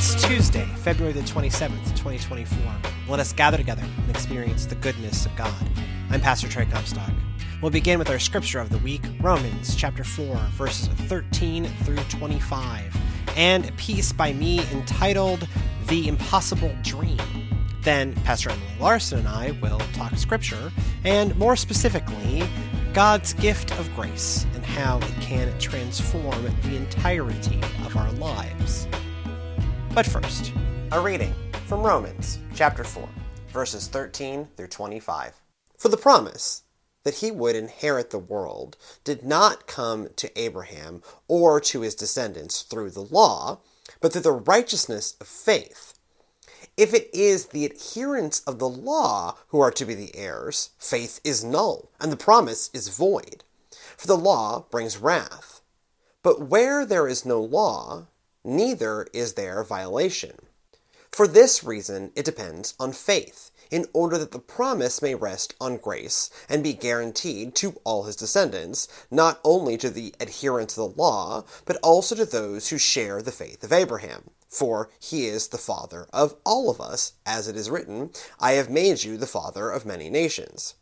It's Tuesday, February the 27th, 2024. Let us gather together and experience the goodness of God. I'm Pastor Trey Comstock. We'll begin with our scripture of the week, Romans chapter 4, verses 13 through 25, and a piece by me entitled The Impossible Dream. Then Pastor Emily Larson and I will talk scripture, and more specifically, God's gift of grace and how it can transform the entirety of our lives. But first, a reading from Romans chapter 4, verses 13 through 25. For the promise that he would inherit the world did not come to Abraham or to his descendants through the law, but through the righteousness of faith. If it is the adherents of the law who are to be the heirs, faith is null, and the promise is void. For the law brings wrath. But where there is no law, neither is there violation. For this reason, it depends on faith, in order that the promise may rest on grace and be guaranteed to all his descendants, not only to the adherents of the law, but also to those who share the faith of Abraham. For he is the father of all of us, as it is written, I have made you the father of many nations.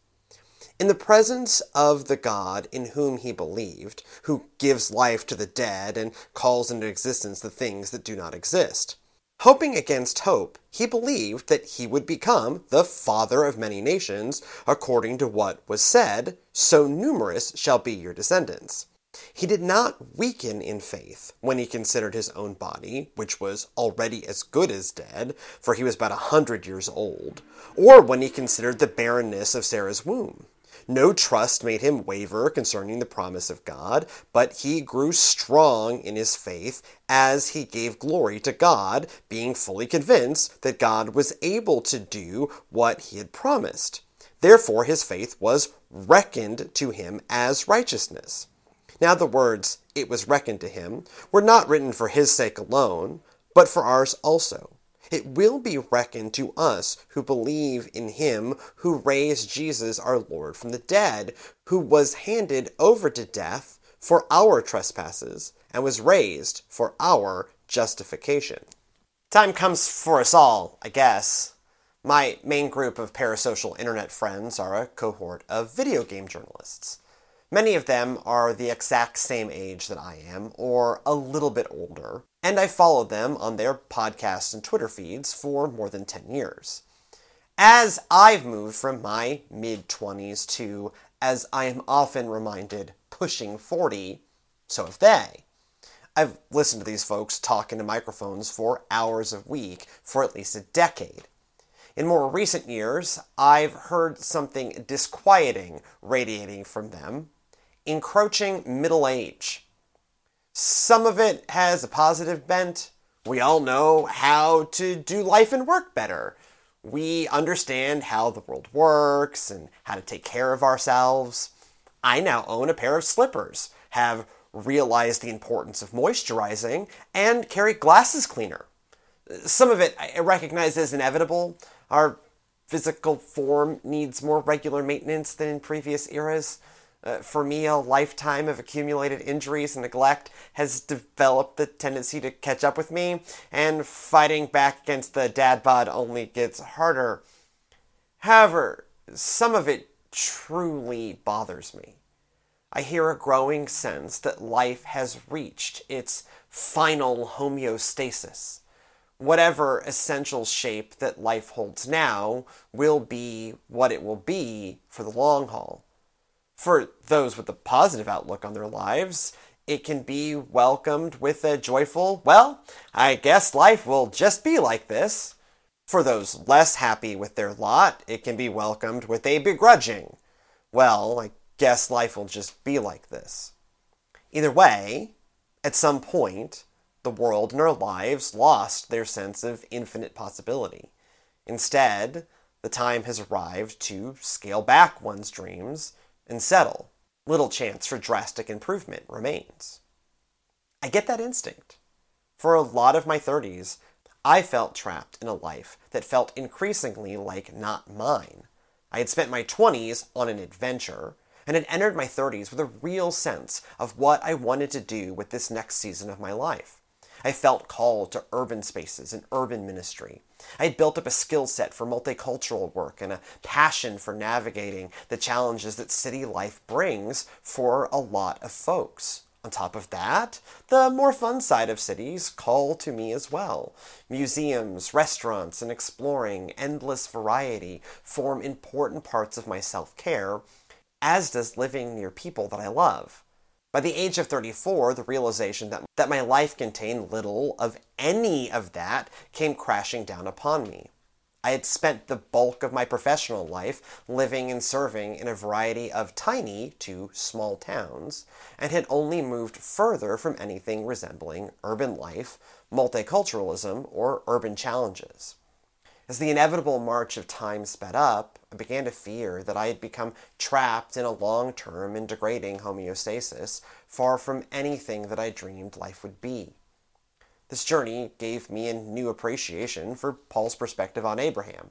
In the presence of the God in whom he believed, who gives life to the dead and calls into existence the things that do not exist. Hoping against hope, he believed that he would become the father of many nations, according to what was said, So numerous shall be your descendants. He did not weaken in faith when he considered his own body, which was already as good as dead, for he was about a hundred years old, or when he considered the barrenness of Sarah's womb. No trust made him waver concerning the promise of God, but he grew strong in his faith as he gave glory to God, being fully convinced that God was able to do what he had promised. Therefore, his faith was reckoned to him as righteousness. Now, the words, it was reckoned to him, were not written for his sake alone, but for ours also. It will be reckoned to us who believe in him who raised Jesus our Lord from the dead, who was handed over to death for our trespasses and was raised for our justification. Time comes for us all, I guess. My main group of parasocial internet friends are a cohort of video game journalists. Many of them are the exact same age that I am, or a little bit older, and I followed them on their podcasts and Twitter feeds for more than 10 years. As I've moved from my mid 20s to, as I am often reminded, pushing 40, so have they. I've listened to these folks talk into microphones for hours a week for at least a decade. In more recent years, I've heard something disquieting radiating from them, encroaching middle age. Some of it has a positive bent. We all know how to do life and work better. We understand how the world works and how to take care of ourselves. I now own a pair of slippers, have realized the importance of moisturizing, and carry glasses cleaner. Some of it I recognize as inevitable. Our physical form needs more regular maintenance than in previous eras. Uh, for me, a lifetime of accumulated injuries and neglect has developed the tendency to catch up with me, and fighting back against the dad bod only gets harder. However, some of it truly bothers me. I hear a growing sense that life has reached its final homeostasis. Whatever essential shape that life holds now will be what it will be for the long haul. For those with a positive outlook on their lives, it can be welcomed with a joyful, well, I guess life will just be like this. For those less happy with their lot, it can be welcomed with a begrudging, well, I guess life will just be like this. Either way, at some point, the world and our lives lost their sense of infinite possibility. Instead, the time has arrived to scale back one's dreams and settle, little chance for drastic improvement remains. I get that instinct. For a lot of my 30s, I felt trapped in a life that felt increasingly like not mine. I had spent my 20s on an adventure and had entered my 30s with a real sense of what I wanted to do with this next season of my life. I felt called to urban spaces and urban ministry. I had built up a skill set for multicultural work and a passion for navigating the challenges that city life brings for a lot of folks. On top of that, the more fun side of cities call to me as well. Museums, restaurants, and exploring endless variety form important parts of my self care, as does living near people that I love. By the age of 34, the realization that, that my life contained little of any of that came crashing down upon me. I had spent the bulk of my professional life living and serving in a variety of tiny to small towns, and had only moved further from anything resembling urban life, multiculturalism, or urban challenges. As the inevitable march of time sped up, I began to fear that I had become trapped in a long term and degrading homeostasis, far from anything that I dreamed life would be. This journey gave me a new appreciation for Paul's perspective on Abraham.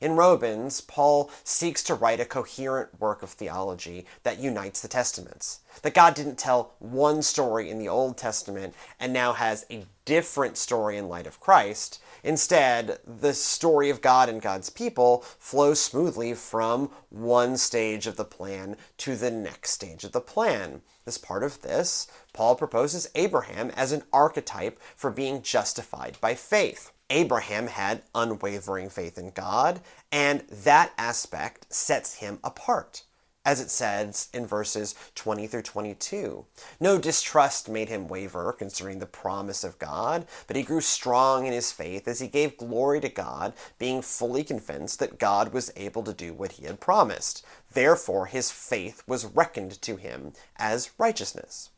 In Romans, Paul seeks to write a coherent work of theology that unites the Testaments. That God didn't tell one story in the Old Testament and now has a different story in light of Christ. Instead, the story of God and God's people flows smoothly from one stage of the plan to the next stage of the plan. As part of this, Paul proposes Abraham as an archetype for being justified by faith. Abraham had unwavering faith in God, and that aspect sets him apart. As it says in verses 20 through 22. No distrust made him waver concerning the promise of God, but he grew strong in his faith as he gave glory to God, being fully convinced that God was able to do what he had promised. Therefore, his faith was reckoned to him as righteousness.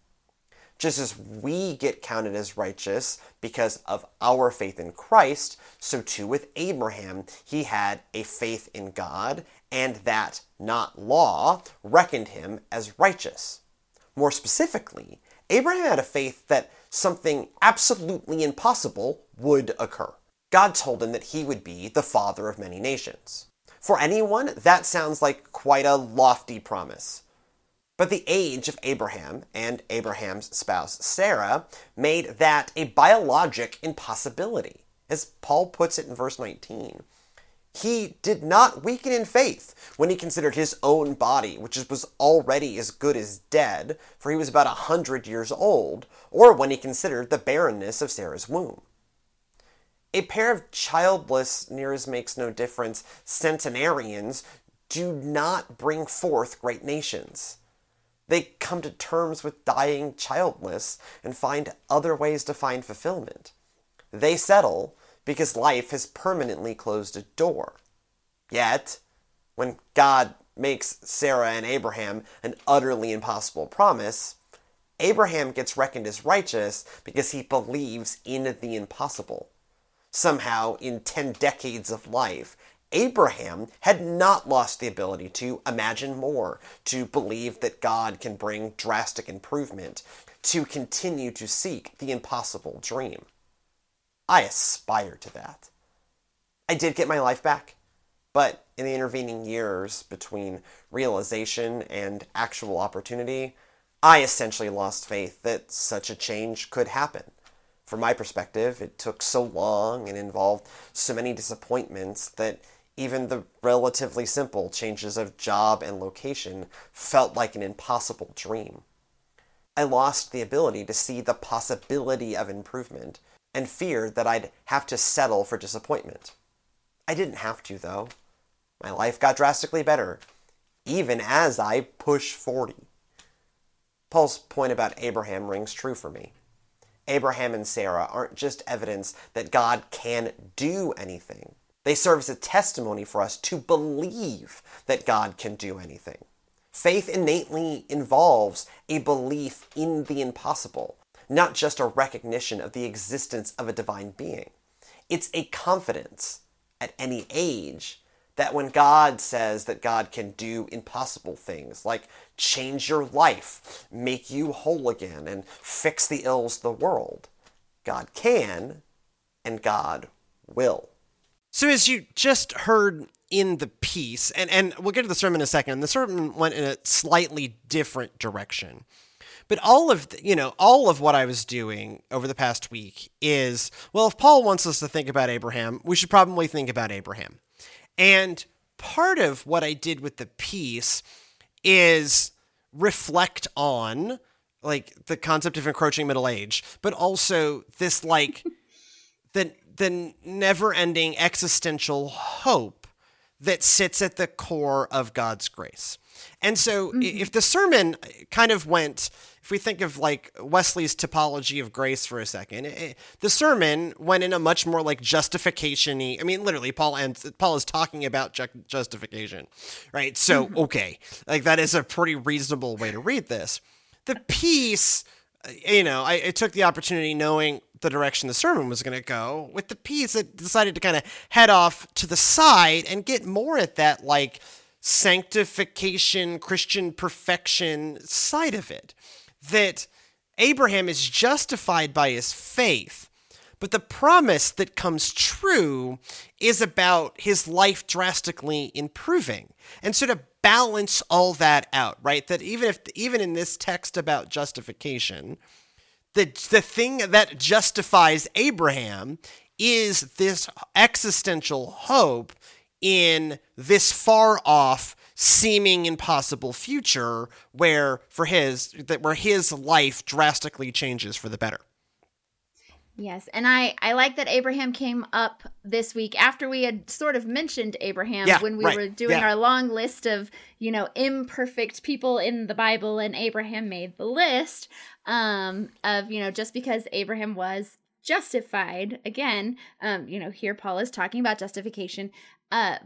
Just as we get counted as righteous because of our faith in Christ, so too with Abraham, he had a faith in God, and that, not law, reckoned him as righteous. More specifically, Abraham had a faith that something absolutely impossible would occur. God told him that he would be the father of many nations. For anyone, that sounds like quite a lofty promise. But the age of Abraham and Abraham's spouse Sarah made that a biologic impossibility. As Paul puts it in verse 19, he did not weaken in faith when he considered his own body, which was already as good as dead, for he was about a hundred years old, or when he considered the barrenness of Sarah's womb. A pair of childless, near as makes no difference, centenarians do not bring forth great nations. They come to terms with dying childless and find other ways to find fulfillment. They settle because life has permanently closed a door. Yet, when God makes Sarah and Abraham an utterly impossible promise, Abraham gets reckoned as righteous because he believes in the impossible. Somehow, in 10 decades of life, Abraham had not lost the ability to imagine more, to believe that God can bring drastic improvement, to continue to seek the impossible dream. I aspire to that. I did get my life back, but in the intervening years between realization and actual opportunity, I essentially lost faith that such a change could happen from my perspective, it took so long and involved so many disappointments that even the relatively simple changes of job and location felt like an impossible dream. I lost the ability to see the possibility of improvement and feared that I'd have to settle for disappointment. I didn't have to, though. My life got drastically better, even as I push 40. Paul's point about Abraham rings true for me. Abraham and Sarah aren't just evidence that God can do anything. They serve as a testimony for us to believe that God can do anything. Faith innately involves a belief in the impossible, not just a recognition of the existence of a divine being. It's a confidence at any age that when God says that God can do impossible things, like change your life, make you whole again, and fix the ills of the world, God can and God will. So, as you just heard in the piece, and, and we'll get to the sermon in a second, the sermon went in a slightly different direction. But all of the, you know, all of what I was doing over the past week is well, if Paul wants us to think about Abraham, we should probably think about Abraham. And part of what I did with the piece is reflect on like the concept of encroaching middle age, but also this like the the never-ending existential hope that sits at the core of God's grace. And so mm-hmm. if the sermon kind of went if we think of like Wesley's typology of grace for a second, it, the sermon went in a much more like justification I mean, literally, Paul and Paul is talking about ju- justification, right? So, mm-hmm. okay, like that is a pretty reasonable way to read this. The piece, uh, you know, I, I took the opportunity knowing the direction the sermon was going to go. With the piece, it decided to kind of head off to the side and get more at that like sanctification, Christian perfection side of it that Abraham is justified by his faith. But the promise that comes true is about his life drastically improving. And so to balance all that out, right? That even if even in this text about justification, the the thing that justifies Abraham is this existential hope in this far off seeming impossible future where for his that where his life drastically changes for the better. Yes, and I I like that Abraham came up this week after we had sort of mentioned Abraham yeah, when we right. were doing yeah. our long list of, you know, imperfect people in the Bible and Abraham made the list um of, you know, just because Abraham was justified again, um you know, here Paul is talking about justification uh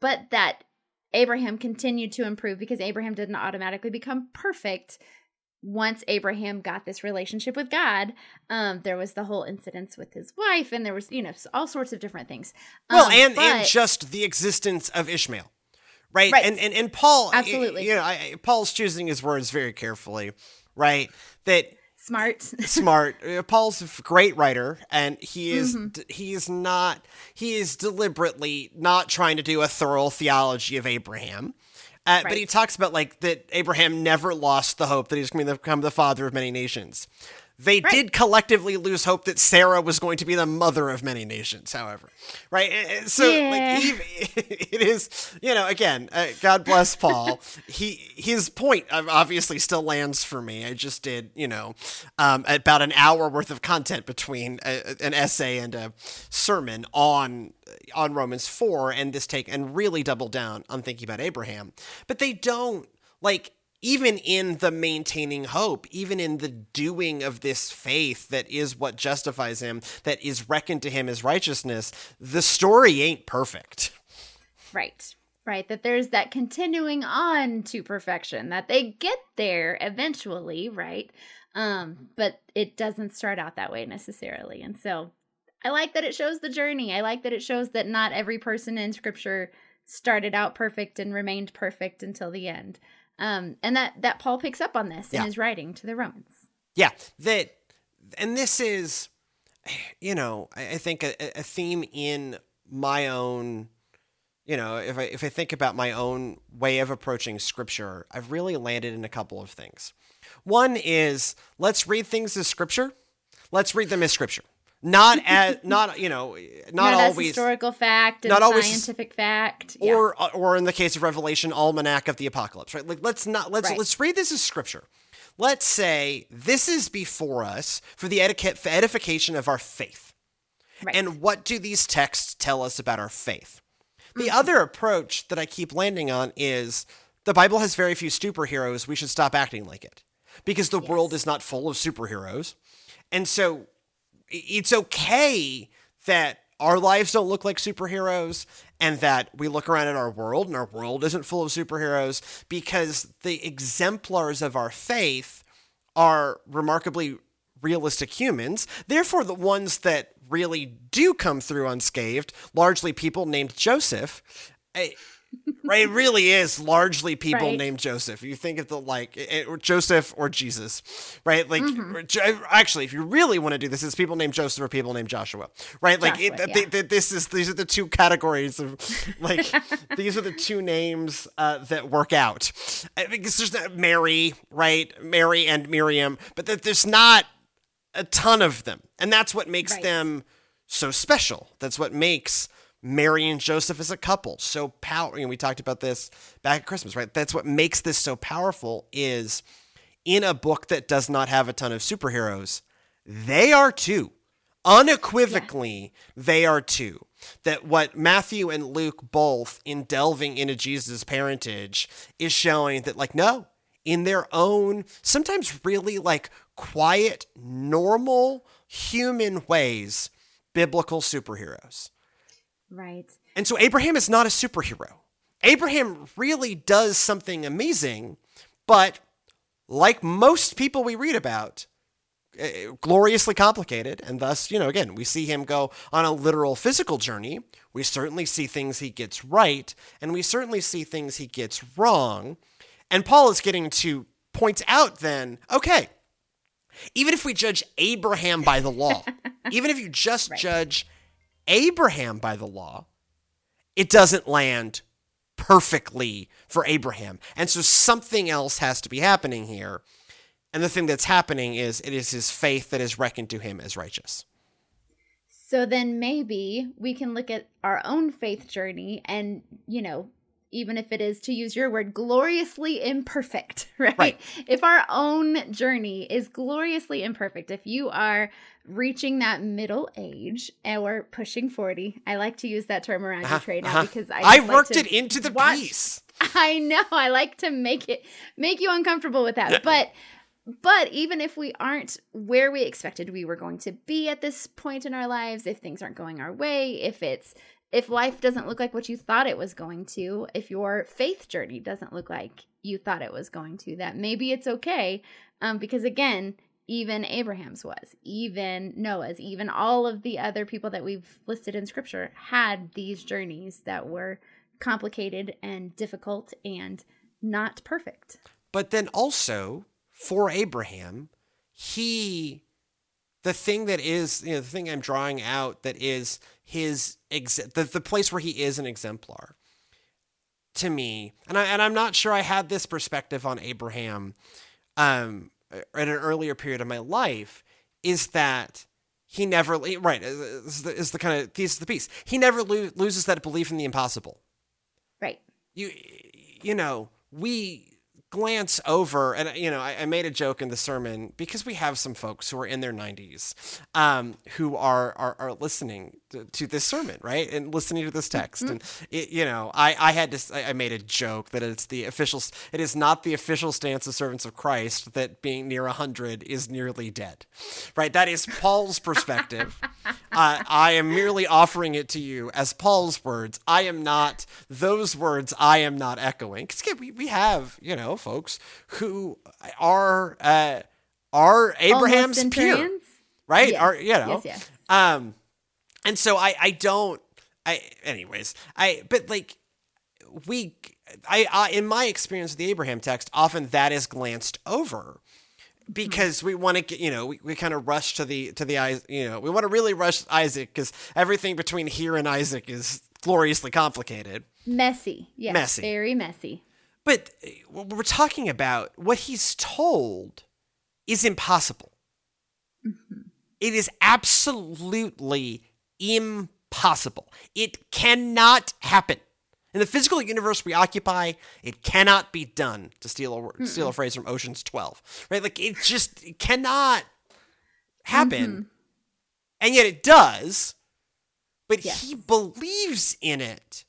but that Abraham continued to improve because Abraham didn't automatically become perfect once Abraham got this relationship with God, um, there was the whole incidents with his wife, and there was, you know, all sorts of different things. Um, well, and but, and just the existence of Ishmael, right? right. And and and Paul, absolutely. You know, I, Paul's choosing his words very carefully, right? That smart smart uh, paul's a great writer and he is mm-hmm. he is not he is deliberately not trying to do a thorough theology of abraham uh, right. but he talks about like that abraham never lost the hope that he's going to become the father of many nations they right. did collectively lose hope that Sarah was going to be the mother of many nations, however. Right? So yeah. like it is, you know, again, uh, God bless Paul. he his point obviously still lands for me. I just did, you know, um, about an hour worth of content between a, an essay and a sermon on on Romans 4 and this take and really double down on thinking about Abraham. But they don't like even in the maintaining hope, even in the doing of this faith that is what justifies him, that is reckoned to him as righteousness, the story ain't perfect. Right. Right. That there's that continuing on to perfection, that they get there eventually, right? Um, but it doesn't start out that way necessarily. And so I like that it shows the journey. I like that it shows that not every person in scripture started out perfect and remained perfect until the end. Um, and that that Paul picks up on this in his writing to the Romans. Yeah, that, and this is, you know, I, I think a, a theme in my own you know, if I if I think about my own way of approaching scripture, I've really landed in a couple of things. One is let's read things as scripture. Let's read them as scripture not as not you know not, not always historical fact not always scientific fact or or in the case of revelation almanac of the apocalypse right like let's not let's right. let's read this as scripture let's say this is before us for the etiquette for edification of our faith right. and what do these texts tell us about our faith the mm-hmm. other approach that i keep landing on is the bible has very few superheroes we should stop acting like it because the yes. world is not full of superheroes and so it's okay that our lives don't look like superheroes and that we look around at our world and our world isn't full of superheroes because the exemplars of our faith are remarkably realistic humans. Therefore, the ones that really do come through unscathed, largely people named Joseph, right? It really is largely people right. named Joseph. You think of the like it, or Joseph or Jesus, right? Like mm-hmm. actually, if you really want to do this, it's people named Joseph or people named Joshua, right? Like Joshua, it, yeah. they, they, this is these are the two categories of like these are the two names uh, that work out. because there's not Mary, right? Mary and Miriam, but that there's not a ton of them. And that's what makes Right. them so special. That's what makes Mary and Joseph as a couple so power. You know, we talked about this back at Christmas, right? That's what makes this so powerful is in a book that does not have a ton of superheroes, they are too. Unequivocally, they are too. That what Matthew and Luke both, in delving into Jesus' parentage, is showing that, like, no, in their own, sometimes really like quiet, normal, human ways, biblical superheroes. Right. And so Abraham is not a superhero. Abraham really does something amazing, but like most people we read about, eh, gloriously complicated. And thus, you know, again, we see him go on a literal physical journey. We certainly see things he gets right, and we certainly see things he gets wrong. And Paul is getting to point out then, okay, even if we judge Abraham by the law, even if you just Right. judge Abraham by the law, it doesn't land perfectly for Abraham. And so something else has to be happening here. And the thing that's happening is it is his faith that is reckoned to him as righteous. So then maybe we can look at our own faith journey and, you know, even if it is to use your word, gloriously imperfect, right? Right. If our own journey is gloriously imperfect, if you are reaching that middle age or pushing 40, I like to use that term around Uh-huh, your trade now uh-huh. because I, I like worked it into the watch- piece. I know. I like to make it make you uncomfortable with that. But but even if we aren't where we expected we were going to be at this point in our lives, if things aren't going our way, if it's if life doesn't look like what you thought it was going to, if your faith journey doesn't look like you thought it was going to, that maybe it's okay. Um, because again, even Abraham's was, even Noah's, even all of the other people that we've listed in scripture had these journeys that were complicated and difficult and not perfect. But then also for Abraham, he the thing that is you know the thing I'm drawing out that is his ex- the, the place where he is an exemplar to me and I and I'm not sure I had this perspective on Abraham um Uh, at an earlier period of my life is that he never right uh, uh, is the, is the kind of piece of the piece he never lo- loses that belief in the impossible Right. you you know we glance over and you know I, I made a joke in the sermon because we have some folks who are in their 90s um, who are, are are listening to, to this sermon right? And listening to this text. And it, you know I, I had to I I made a joke that it's the official it is not the official stance of servants of Christ that being near 100 is nearly dead right? That is Paul's perspective. Uh, I am merely offering it to you as Paul's words. I am not those words. I am not echoing. Because we, we have you know folks who are uh, are Abraham's peer, right? Yes, Are you know? yes, yes. Um, and so I I don't I anyways I but like we I, I in my experience with the Abraham text often that is glanced over because we want to get you know we, we kind of rush to the to the eyes you know we want to really rush Isaac because everything between here and Isaac is gloriously complicated Messy. Yes. Messy. Very messy. But eh, what we're talking about what he's told is impossible mm-hmm. It is absolutely impossible it cannot happen in the physical universe we occupy, it cannot be done. To steal a word, steal a phrase from Ocean's Twelve, right? Like it just it cannot happen, mm-hmm. and yet it does. But Yes. he believes in it,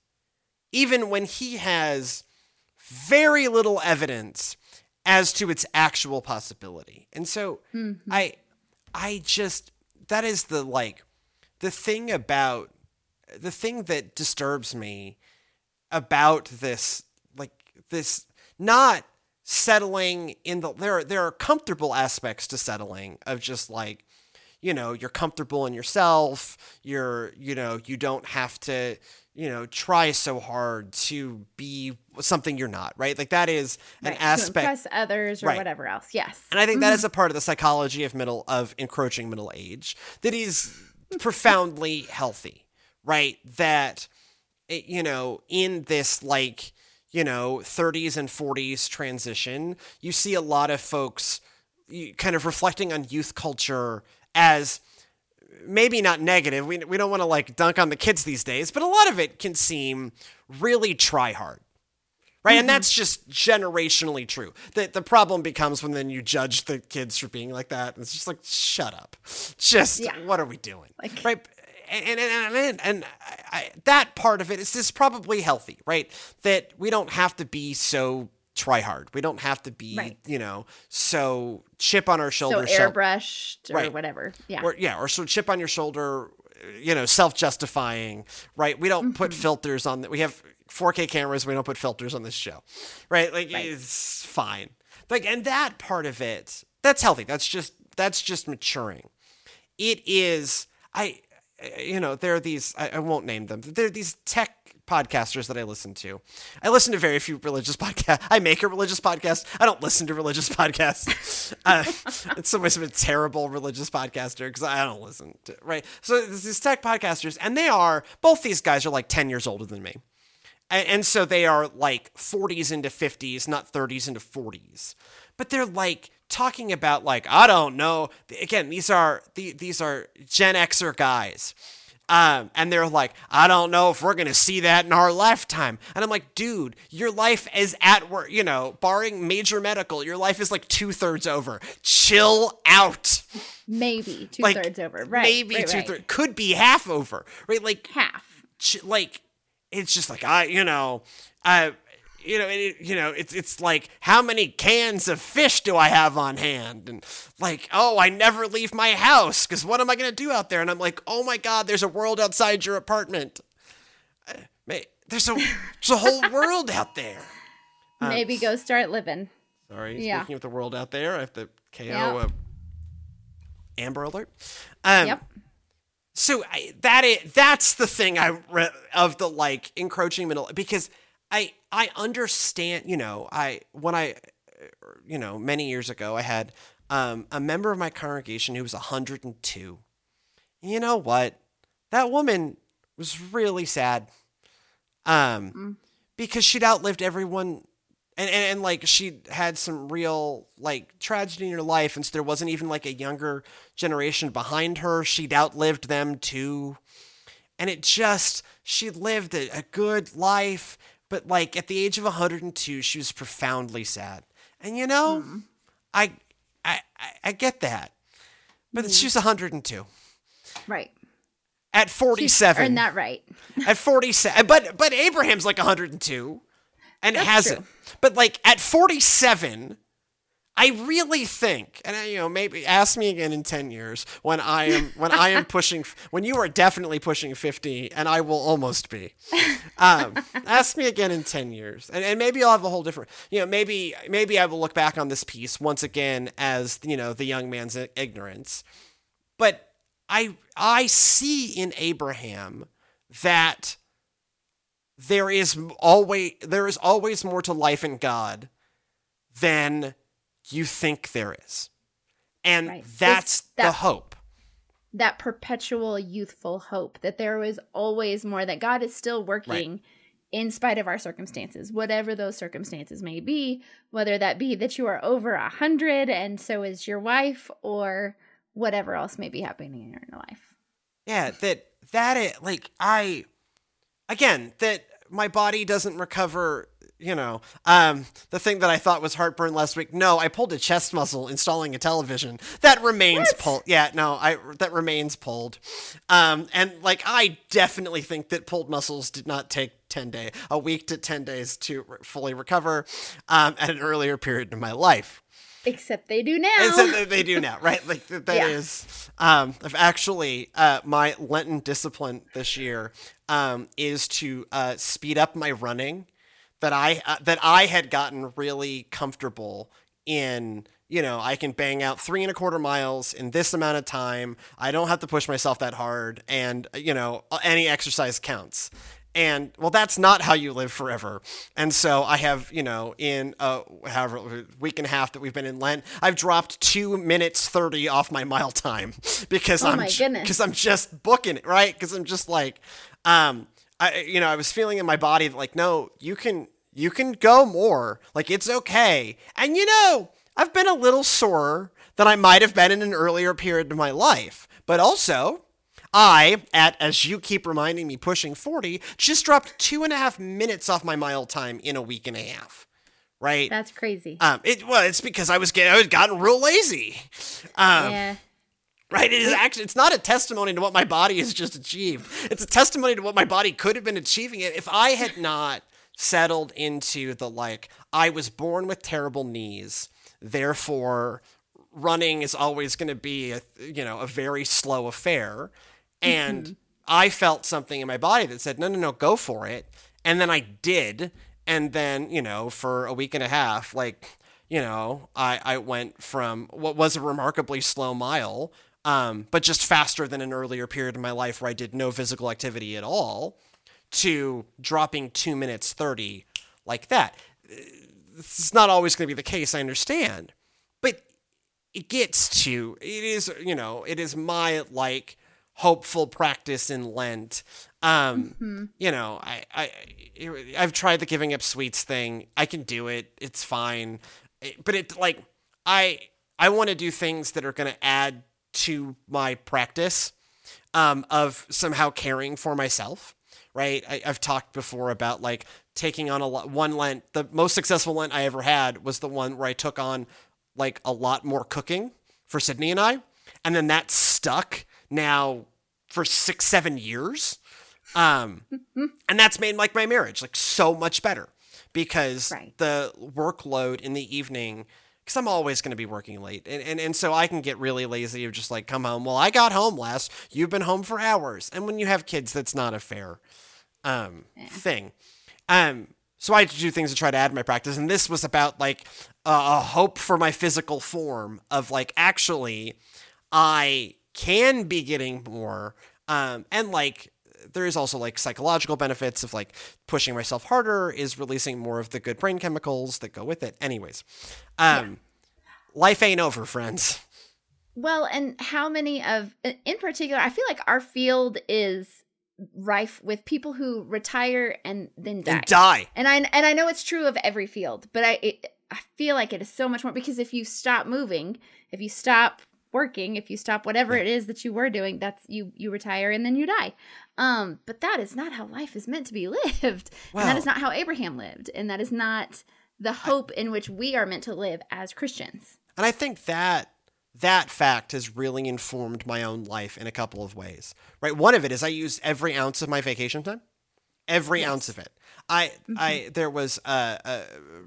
even when he has very little evidence as to its actual possibility. And so mm-hmm. I I just that is the like the thing about the thing that disturbs me about this like this not settling in the there there are comfortable aspects to settling of just like you know you're comfortable in yourself you're you know you don't have to you know try so hard to be something you're not right like that is an Right, aspect to impress others or Right. whatever else. Yes. and I think that mm-hmm. is a part of the psychology of middle of encroaching middle age that is profoundly healthy, right? That it, you know, in this like you know 30s and 40s transition you see a lot of folks kind of reflecting on youth culture as maybe not negative we, we don't want to like dunk on the kids these days but a lot of it can seem really try hard right? Mm-hmm. And that's just generationally true. The the problem becomes when then you judge the kids for being like that. It's just like shut up, just yeah. what are we doing, like, right? And and and, and I, that part of it is just probably healthy, right? That we don't have to be so try hard. We don't have to be, right. you know, so chip on our shoulder, so airbrushed or right. whatever. Yeah, or yeah, or so chip on your shoulder you know self-justifying right we don't mm-hmm. put filters on that we have 4K cameras. We don't put filters on this show, right? Like right. it's fine. Like, and that part of it, that's healthy. That's just that's just maturing. It is. I, you know, there are these. I, I won't name them. There are these tech podcasters that I listen to. I listen to very few religious podcasts. I make a religious podcast. I don't listen to religious podcasts. uh, some ways, I'm a terrible religious podcaster because I don't listen to right. So these tech podcasters, and they are both these guys are like ten years older than me. And, and so they are like 40s into 50s, not 30s into 40s. But they're like talking about like I don't know. Again, these are the, these are Gen Xer guys. Um, and they're like, I don't know if we're gonna see that in our lifetime. And I'm like, dude, your life is at work. You know, barring major medical, your life is like two thirds over. Chill out. Maybe two like, thirds over. Right. Maybe right, two right. thirds. Could be half over. Right. Like half. Ch- like it's just like I, you know, I, you know, it, you know, it's it's like how many cans of fish do I have on hand, and like, oh, I never leave my house because what am I gonna do out there? And I'm like, oh my god, there's a world outside your apartment. Uh, there's a there's a whole world out there. Um, Maybe go start living. Sorry, yeah. speaking of the world out there, I have to KO yep. Amber Alert. Um, yep so I, that is that's the thing I re- of the like encroaching middle because I I understand you know I when I you know many years ago I had um, a member of my congregation who was 102. You know what? That woman was really sad. Um, mm. because she'd outlived everyone and, and, and like she had some real like tragedy in her life and so there wasn't even like a younger generation behind her she'd outlived them too and it just she lived a, a good life but like at the age of 102 she was profoundly sad and you know mm. I, I i get that but mm. she was 102 right at 47 She's earned that right at 47 but but abraham's like 102 and That's hasn't. True. But like at 47, I really think, and you know, maybe ask me again in 10 years when I am when I am pushing when you are definitely pushing 50, and I will almost be. Um, ask me again in 10 years, and, and maybe I'll have a whole different. You know, maybe maybe I will look back on this piece once again as you know the young man's ignorance, but I I see in Abraham that there is always there is always more to life in God than you think there is. And right. that's that, the hope. That perpetual youthful hope that there is always more that God is still working right. in spite of our circumstances, whatever those circumstances may be, whether that be that you are over a hundred and so is your wife or whatever else may be happening in your life. Yeah, that that it like I again, that my body doesn't recover you know, um, the thing that I thought was heartburn last week. No, I pulled a chest muscle installing a television. That remains pulled. Yeah, no, I that remains pulled. Um, and like I definitely think that pulled muscles did not take ten day, a week to ten days to re- fully recover um, at an earlier period in my life. Except they do now. Except they do now, right? Like that yeah. is. Um, I've actually uh, my Lenten discipline this year um, is to uh, speed up my running. That I uh, that I had gotten really comfortable in. You know, I can bang out three and a quarter miles in this amount of time. I don't have to push myself that hard, and you know, any exercise counts and well that's not how you live forever and so i have you know in a however week and a half that we've been in lent i've dropped two minutes 30 off my mile time because oh i'm because i'm just booking it right because i'm just like um i you know i was feeling in my body that like no you can You can go more. Like it's okay. And you know, I've been a little sore than I might have been in an earlier period of my life. But also, I, at as you keep reminding me, pushing 40, just dropped two and a half minutes off my mile time in a week and a half. Right? That's crazy. Um, it well, it's because I was getting I was gotten real lazy. Um, yeah. Right. It is actually it's not a testimony to what my body has just achieved. It's a testimony to what my body could have been achieving if I had not settled into the like I was born with terrible knees, therefore running is always going to be a you know a very slow affair. And mm-hmm. I felt something in my body that said no no no go for it. And then I did. And then you know for a week and a half like you know I I went from what was a remarkably slow mile um, but just faster than an earlier period in my life where I did no physical activity at all to dropping two minutes 30 like that. This is not always going to be the case, I understand. But it gets to, it is, you know, it is my like hopeful practice in Lent. Um, mm-hmm. You know, I, I, I've tried the giving up sweets thing. I can do it. It's fine. But it like, I, I want to do things that are going to add to my practice um, of somehow caring for myself right? I, have talked before about like taking on a lot, one Lent. The most successful Lent I ever had was the one where I took on like a lot more cooking for Sydney and I. And then that stuck now for six, seven years. Um, and that's made like my marriage like so much better because right. the workload in the evening because I'm always going to be working late. And, and, and so I can get really lazy of just like, come home. Well, I got home last. You've been home for hours. And when you have kids, that's not a fair um, yeah. thing. Um, so I had to do things to try to add my practice. And this was about like uh, a hope for my physical form of like, actually, I can be getting more. Um, and like, there is also like psychological benefits of like pushing myself harder is releasing more of the good brain chemicals that go with it. Anyways, um, yeah. life ain't over, friends. Well, and how many of, in particular, I feel like our field is rife with people who retire and then die. And die. And I and I know it's true of every field, but I it, I feel like it is so much more because if you stop moving, if you stop working, if you stop whatever it is that you were doing, that's you you retire and then you die. Um, but that is not how life is meant to be lived. Wow. And that is not how Abraham lived, and that is not the hope in which we are meant to live as Christians. And I think that that fact has really informed my own life in a couple of ways. Right? One of it is I use every ounce of my vacation time. Every yes. ounce of it. I mm-hmm. I there was a, a,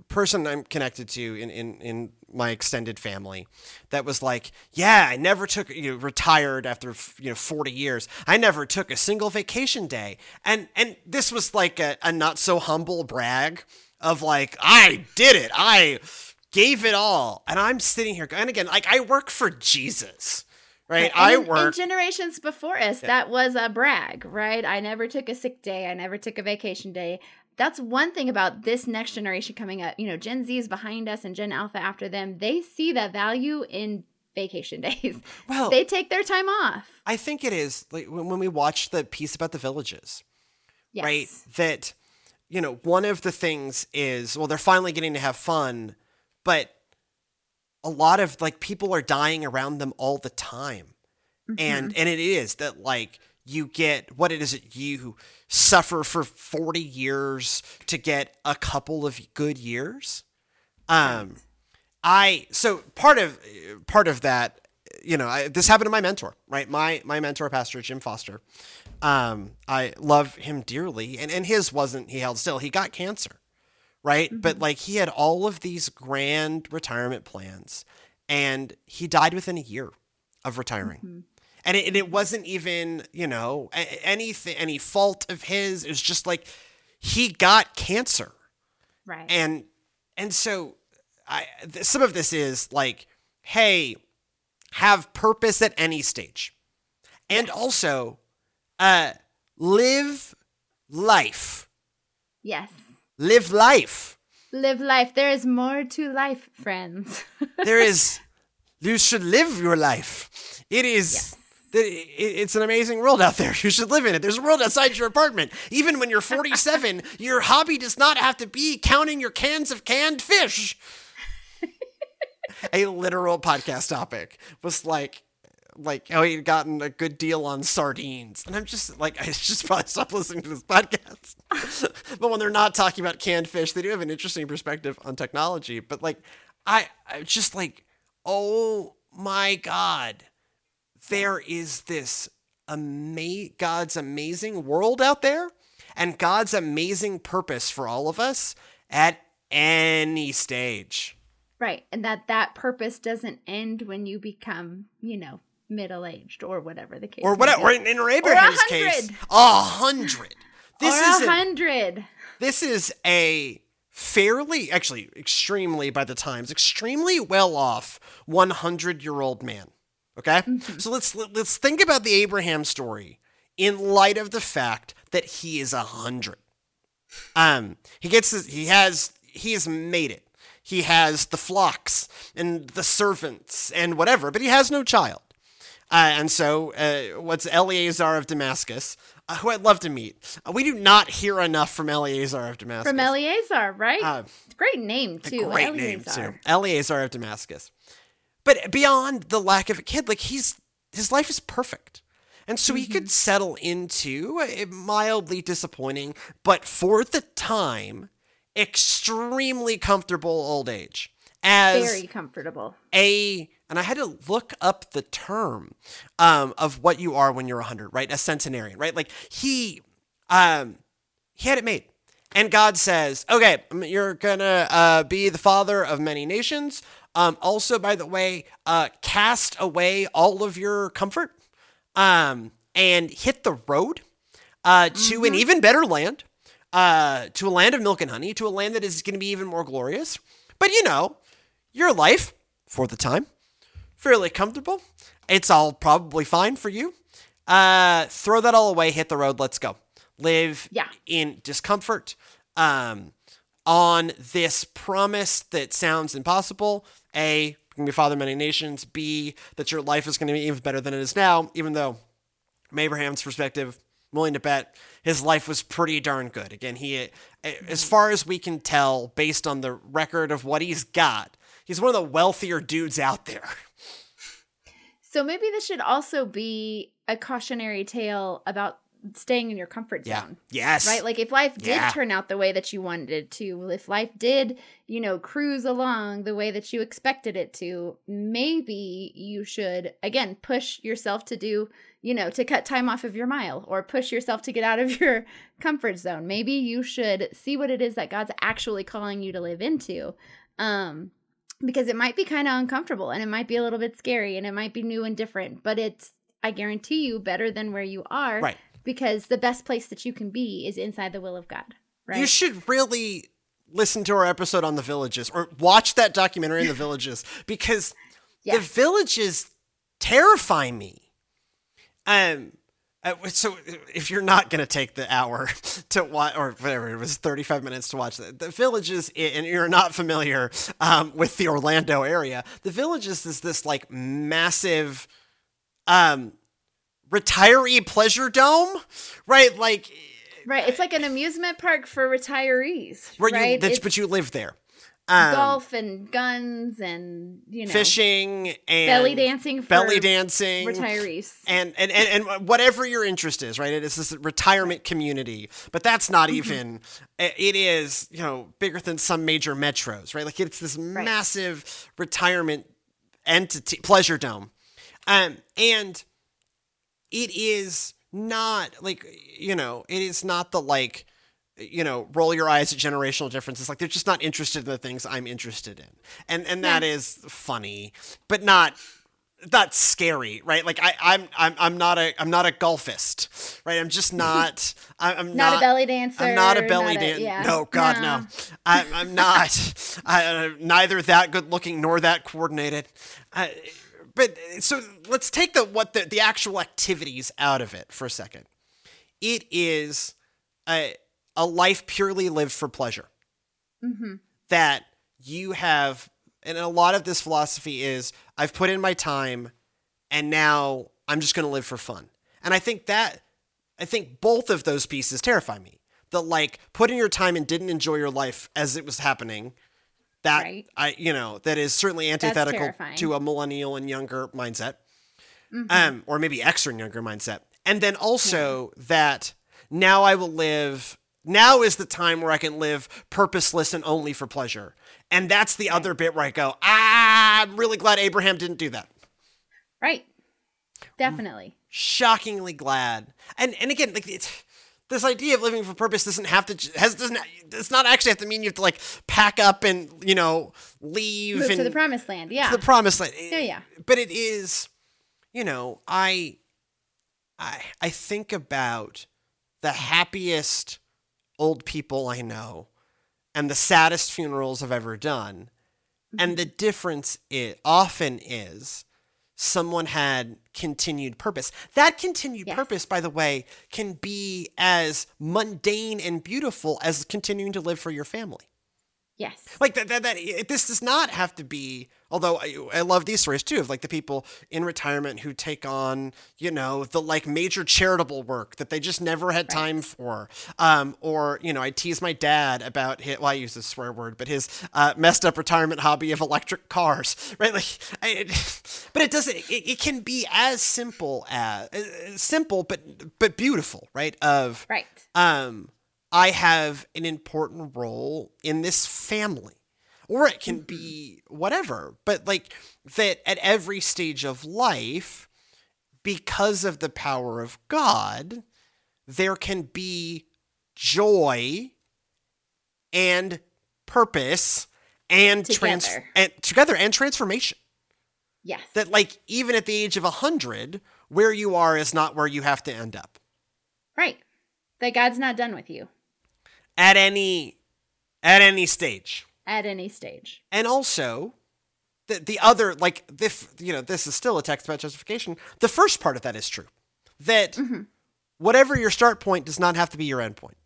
person I'm connected to in, in in my extended family that was like, yeah, I never took you know, retired after you know 40 years. I never took a single vacation day. And and this was like a, a not so humble brag of like I did it. I gave it all. And I'm sitting here, and again, like I work for Jesus, right? I work. In generations before us, yeah. that was a brag, right? I never took a sick day. I never took a vacation day. That's one thing about this next generation coming up. You know, Gen Z is behind us and Gen Alpha after them. They see that value in vacation days. Well, they take their time off. I think it is like when we watch the piece about the villages, yes. right? That, you know, one of the things is, well, they're finally getting to have fun but a lot of like people are dying around them all the time. Mm-hmm. And and it is that like you get what it is that you suffer for 40 years to get a couple of good years. Um I so part of part of that you know, I, this happened to my mentor, right? My my mentor, Pastor Jim Foster. Um, I love him dearly, and and his wasn't he held still. He got cancer, right? Mm-hmm. But like he had all of these grand retirement plans and he died within a year of retiring. Mm-hmm. And it, and it wasn't even, you know, anything, any fault of his. It was just like he got cancer. Right. And, and so I, some of this is like, hey, have purpose at any stage. And yes. also, uh, live life. Yes. Live life. Live life. There is more to life, friends. there is. You should live your life. It is. Yes. It's an amazing world out there. You should live in it. There's a world outside your apartment. Even when you're 47, your hobby does not have to be counting your cans of canned fish. a literal podcast topic was like, like how he'd gotten a good deal on sardines, and I'm just like, I just probably stop listening to this podcast. but when they're not talking about canned fish, they do have an interesting perspective on technology. But like, I, I just like, oh my god, there is this ama- God's amazing world out there, and God's amazing purpose for all of us at any stage. Right. And that that purpose doesn't end when you become, you know, middle aged or whatever the case. Or whatever. Or in, in Abraham's case, a hundred. This or is a a, hundred. this is a fairly, actually, extremely by the times, extremely well off 100 year old man. Okay, so let's let's think about the Abraham story in light of the fact that he is a hundred. Um, he gets his, he has he has made it. He has the flocks and the servants and whatever, but he has no child. Uh, and so, uh, what's Eleazar of Damascus, uh, who I'd love to meet. Uh, we do not hear enough from Eleazar of Damascus. From Eleazar, right? Uh, Great name too. Great name too, Eleazar of Damascus. But beyond the lack of a kid, like he's his life is perfect, and so he Mm-hmm. could settle into a mildly disappointing, but for the time, extremely comfortable old age. As Very comfortable. a and I had to look up the term um, of what you are when you're 100, right? A centenarian, right? Like he um, he had it made. And God says, okay, um, you're going to uh, be the father of many nations. Um, also, by the way, uh, cast away all of your comfort um, and hit the road uh, to an even better land, uh, to a land of milk and honey, to a land that is going to be even more glorious. But you know, your life, for the time, fairly comfortable. It's all probably fine for you. Uh, throw that all away, hit the road, let's go. Live Yeah. in discomfort um, on this promise that sounds impossible. A, going to be father of many nations. B, that your life is going to be even better than it is now, even though from Abraham's perspective, willing to bet his life was pretty darn good. Again, he, eh, as mm-hmm. far as we can tell, based on the record of what he's got, he's one of the wealthier dudes out there. So maybe this should also be a cautionary tale about staying in your comfort Yeah. zone. Yes. Right? Like if life did Yeah. turn out the way that you wanted it to, if life did, you know, cruise along the way that you expected it to, maybe you should again push yourself to do, you know, to cut time off of your mile or push yourself to get out of your comfort zone. Maybe you should see what it is that God's actually calling you to live into. Um because it might be kind of uncomfortable and it might be a little bit scary and it might be new and different, but it's I guarantee you better than where you are Right. Because the best place that you can be is inside the will of God, right? You should really listen to our episode on the villages or watch that documentary on the villages because the villages terrify me. Um, uh, so if you're not going to take the hour to watch or whatever it was 35 minutes to watch that the villages and you're not familiar um, with the orlando area the villages is this like massive um retiree pleasure dome right like right, it's like an amusement park for retirees, where right? you that's, It's but you live there um, golf and guns and you know fishing and belly dancing for belly dancing retirees. and, and and and whatever your interest is, right? It is this retirement community, but that's Mm-hmm. not even. It is you know bigger than some major metros, right? Like it's this massive retirement entity, pleasure dome, um, and it is not like you know it is not the like you know roll your eyes at generational differences. Like they're just not interested in the things i'm interested in. And and that is funny but not not scary right? Like I, i'm i'm i'm not a i'm not a golfist right? I'm just not i'm Not not, a belly dancer, i'm not a belly dancer yeah. no god No. no, I, i'm not I, uh, neither that good looking nor that coordinated. I, but so let's take the what the, the actual activities out of it for a second it is a, a life purely lived for pleasure Mm-hmm. that you have and a lot of this philosophy is i've put in my time and now I'm just going to live for fun. And I think that, I think both of those pieces terrify me. The like putting your time and didn't enjoy your life as it was happening. That Right. I, you know, that is certainly antithetical to a millennial and younger mindset, um, or maybe extra and younger mindset. And then also that now I will live. Now is the time where I can live purposeless and only for pleasure. And that's the other bit where I go, ah, I'm really glad Abraham didn't do that. Right. Definitely. shockingly glad. And and again, like it's this idea of living for purpose doesn't have to has doesn't it's not actually have to mean you have to like pack up and you know leave Move and to the promised land. Yeah. to the promised land. Yeah, yeah. But it is, you know, I I I think about the happiest old people I know and the saddest funerals I've ever done. And mm-hmm. the difference it often is someone had continued purpose. That continued Yes. purpose, by the way, can be as mundane and beautiful as continuing to live for your family. Yes. Like that, that, that it- this does not have to be. Although I, I love these stories too of like the people in retirement who take on, you know, the like major charitable work that they just never had time for. Um, or you know, I tease my dad about his. Well, I use this swear word, but his uh, messed up retirement hobby of electric cars, right? Like, I, but it doesn't. It, it can be as simple as uh, simple, but but beautiful, right? Of Right. um, I have an important role in this family. Or it can be mm-hmm. whatever, but like that at every stage of life, because of the power of God, there can be joy and purpose and trans Together. and together and transformation. Yes. That like even at the age of a hundred, where you are is not where you have to end up. right. That God's not done with you At any at any stage. at any stage. and also the the other like this you know this is still a text about justification. The first part of that is true. That mm-hmm. whatever your start point does not have to be your end point.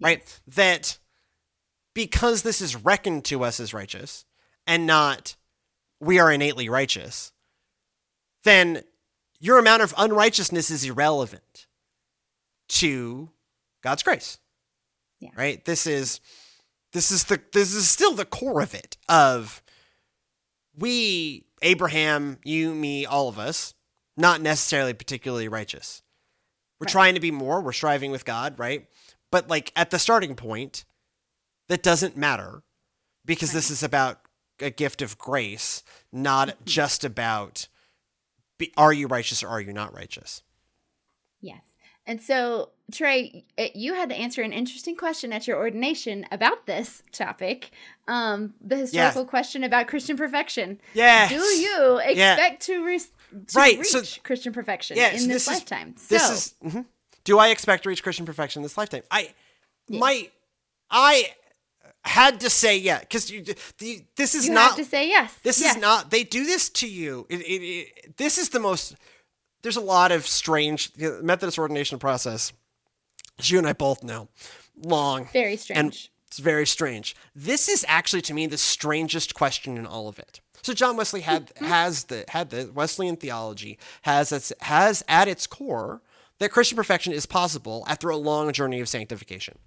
Right? That because this is reckoned to us as righteous and not we are innately righteous then your amount of unrighteousness is irrelevant to god's grace Yeah. right? This is this is the this is still the core of it of we abraham you me all of us not necessarily particularly righteous. We're Right. trying to be more. We're striving with god right? But like at the starting point that doesn't matter because this is about a gift of grace not mm-hmm. just about be, are you righteous or are you not righteous? Yes. And so, Trey, you had to answer an interesting question at your ordination about this topic. Um, the historical question about Christian perfection. yes Do you expect to, re- to Right, reach so- Christian perfection Yeah, in this, this is- lifetime? So, This is. mhm. Do I expect to reach Christian perfection in this lifetime? I my I had to say yeah because you the, this is you not have to say yes. this yes. is not they do this to you. It, it, it, this is the most. There's a lot of strange you know, Methodist ordination process. As you and I both know, long very strange. and it's very strange. This is actually to me the strangest question in all of it. So John Wesley had has the had the Wesleyan theology has its, has at its core that Christian perfection is possible after a long journey of sanctification.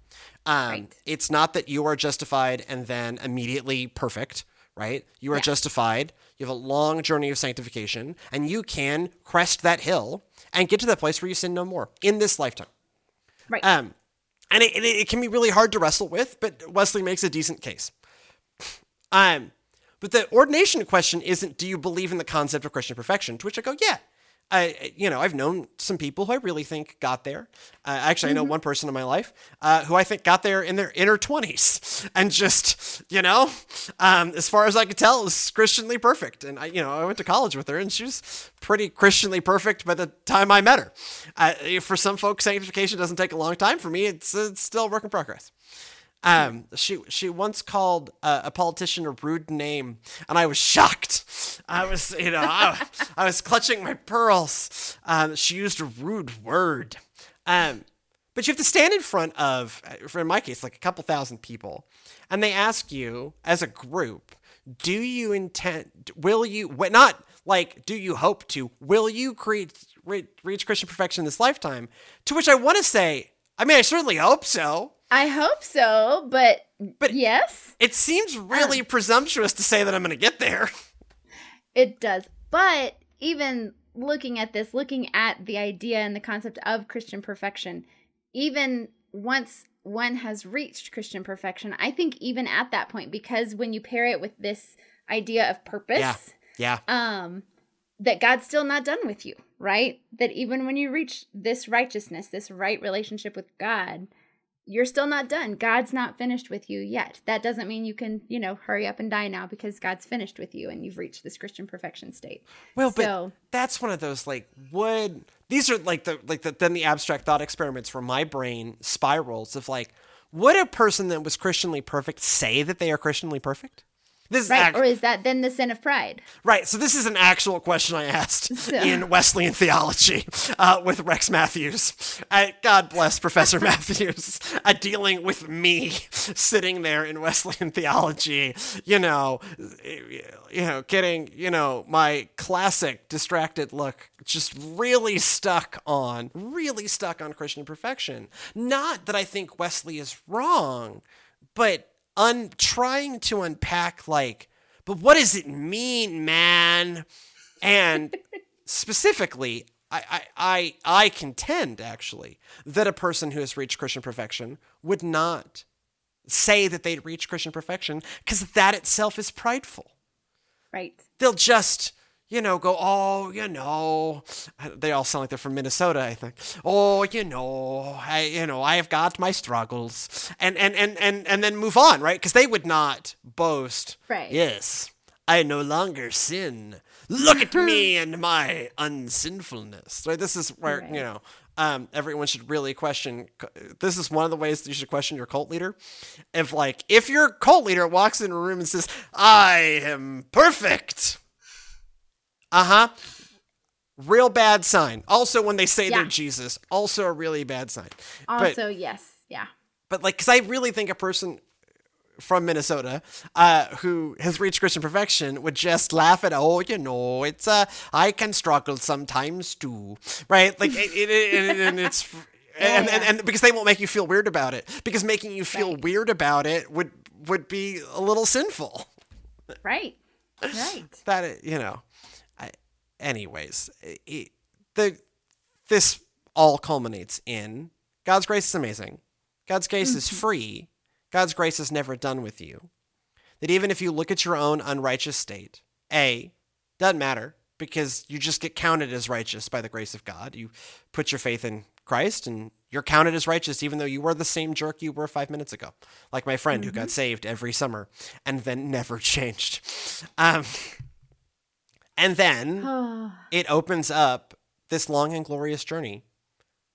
Um, Right. It's not that you are justified and then immediately perfect, right? You are Yeah. justified. You have a long journey of sanctification, and you can crest that hill and get to that place where you sin no more in this lifetime. Right. Um, and it, it, it can be really hard to wrestle with, but Wesley makes a decent case. Um, but the ordination question isn't do you believe in the concept of Christian perfection? To which I go, yeah. I, you know, I've known some people who I really think got there. Uh, actually, I know one person in my life uh, who I think got there in their inner twenties, and just, you know, um, as far as I could tell, was Christianly perfect. And I, you know, I went to college with her, and she was pretty Christianly perfect by the time I met her. Uh, for some folks, sanctification doesn't take a long time. For me, it's, it's still a work in progress. Um, she she once called uh, a politician a rude name, and I was shocked. I was, you know, I, I was clutching my pearls. Um, she used a rude word. Um, but you have to stand in front of, in my case, like a couple thousand people, and they ask you as a group, do you intend? Will you? Not like, do you hope to? Will you create, re- reach Christian perfection this lifetime? To which I want to say, I mean, I certainly hope so. I hope so, but But- yes, It seems really presumptuous to say that I'm going to get there. it does. But even looking at this, looking at the idea and the concept of Christian perfection, even once one has reached Christian perfection, I think even at that point, because when you pair it with this idea of purpose, Yeah. Yeah. um that God's still not done with you, right? That even when you reach this righteousness, this right relationship with God, you're still not done. God's not finished with you yet. That doesn't mean you can, you know, hurry up and die now because God's finished with you and you've reached this Christian perfection state. Well, but that's one of those like would these are like the like the then the abstract thought experiments where my brain spirals of like would a person that was Christianly perfect say that they are Christianly perfect? This is Right. act- or is that then the sin of pride? right. So this is an actual question I asked So- in Wesleyan theology uh, with Rex Matthews. I, God bless Professor Matthews, uh, dealing with me sitting there in Wesleyan theology. You know, you know, getting you know my classic distracted look, just really stuck on, really stuck on Christian perfection. Not that I think Wesley is wrong, but un trying to unpack like, but what does it mean, man? And specifically, I, I, I, I contend actually that a person who has reached Christian perfection would not say that they'd reached Christian perfection because that itself is prideful. Right. They'll just, you know, go, oh, you know, they all sound like they're from Minnesota, I think. Oh, you know, I, you know, I have got my struggles, and and and and and then move on, right? Because they would not boast. Right. Yes, I no longer sin. Look at me and my unsinfulness. Right. This is where Right. you know. Um, everyone should really question. This is one of the ways that you should question your cult leader. If like, if your cult leader walks in a room and says, "I am perfect," uh huh, real bad sign. Also, when they say they're Jesus, also a really bad sign. Also, yes. Yeah. But like, because I really think a person from Minnesota uh, who has reached Christian perfection would just laugh at, oh, you know, it's uh, I can struggle sometimes too, right? Like, it, it, it, and it's. And, and, and because they won't make you feel weird about it because making you feel Right. weird about it would would be a little sinful Right. Right. that you know anyways it, the this all culminates in god's grace is amazing. God's grace is free. God's grace is never done with you. That even if you look at your own unrighteous state a doesn't matter because you just get counted as righteous by the grace of god. You put your faith in christ and you're counted as righteous even though you were the same jerk you were five minutes ago like my friend who got saved every summer and then never changed. Um, and then it opens up this long and glorious journey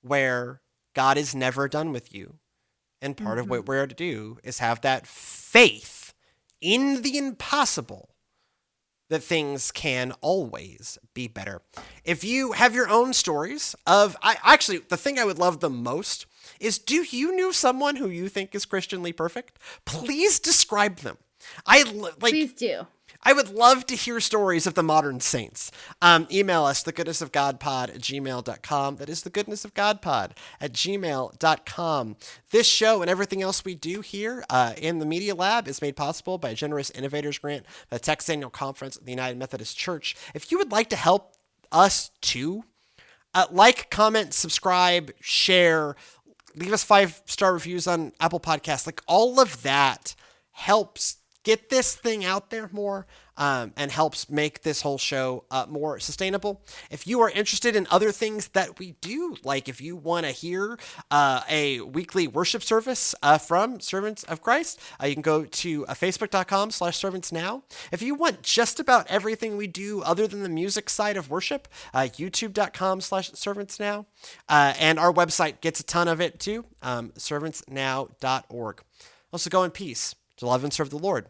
where God is never done with you. And part of what mm-hmm. we're to do is have that faith in the impossible that things can always be better. If you have your own stories of I actually the thing I would love the most is do you know someone who you think is Christianly perfect? Please describe them. I like please do. I would love to hear stories of the modern saints. Um, email us, the goodness of God pod at gmail.com. That is the goodness of God pod at gmail.com. This show and everything else we do here uh, in the Media Lab is made possible by a generous innovators grant the Texas Annual Conference of the United Methodist Church. If you would like to help us too, uh, like, comment, subscribe, share, leave us five star reviews on Apple Podcasts. Like all of that helps get this thing out there more um, and helps make this whole show uh, more sustainable. If you are interested in other things that we do, like if you want to hear uh, a weekly worship service uh, from Servants of Christ, uh, you can go to uh, facebook.com slash servants now. If you want just about everything we do other than the music side of worship, uh, youtube.com slash servants now. And our website gets a ton of it too, um, servantsnow.org. Also go in peace to love and serve the Lord.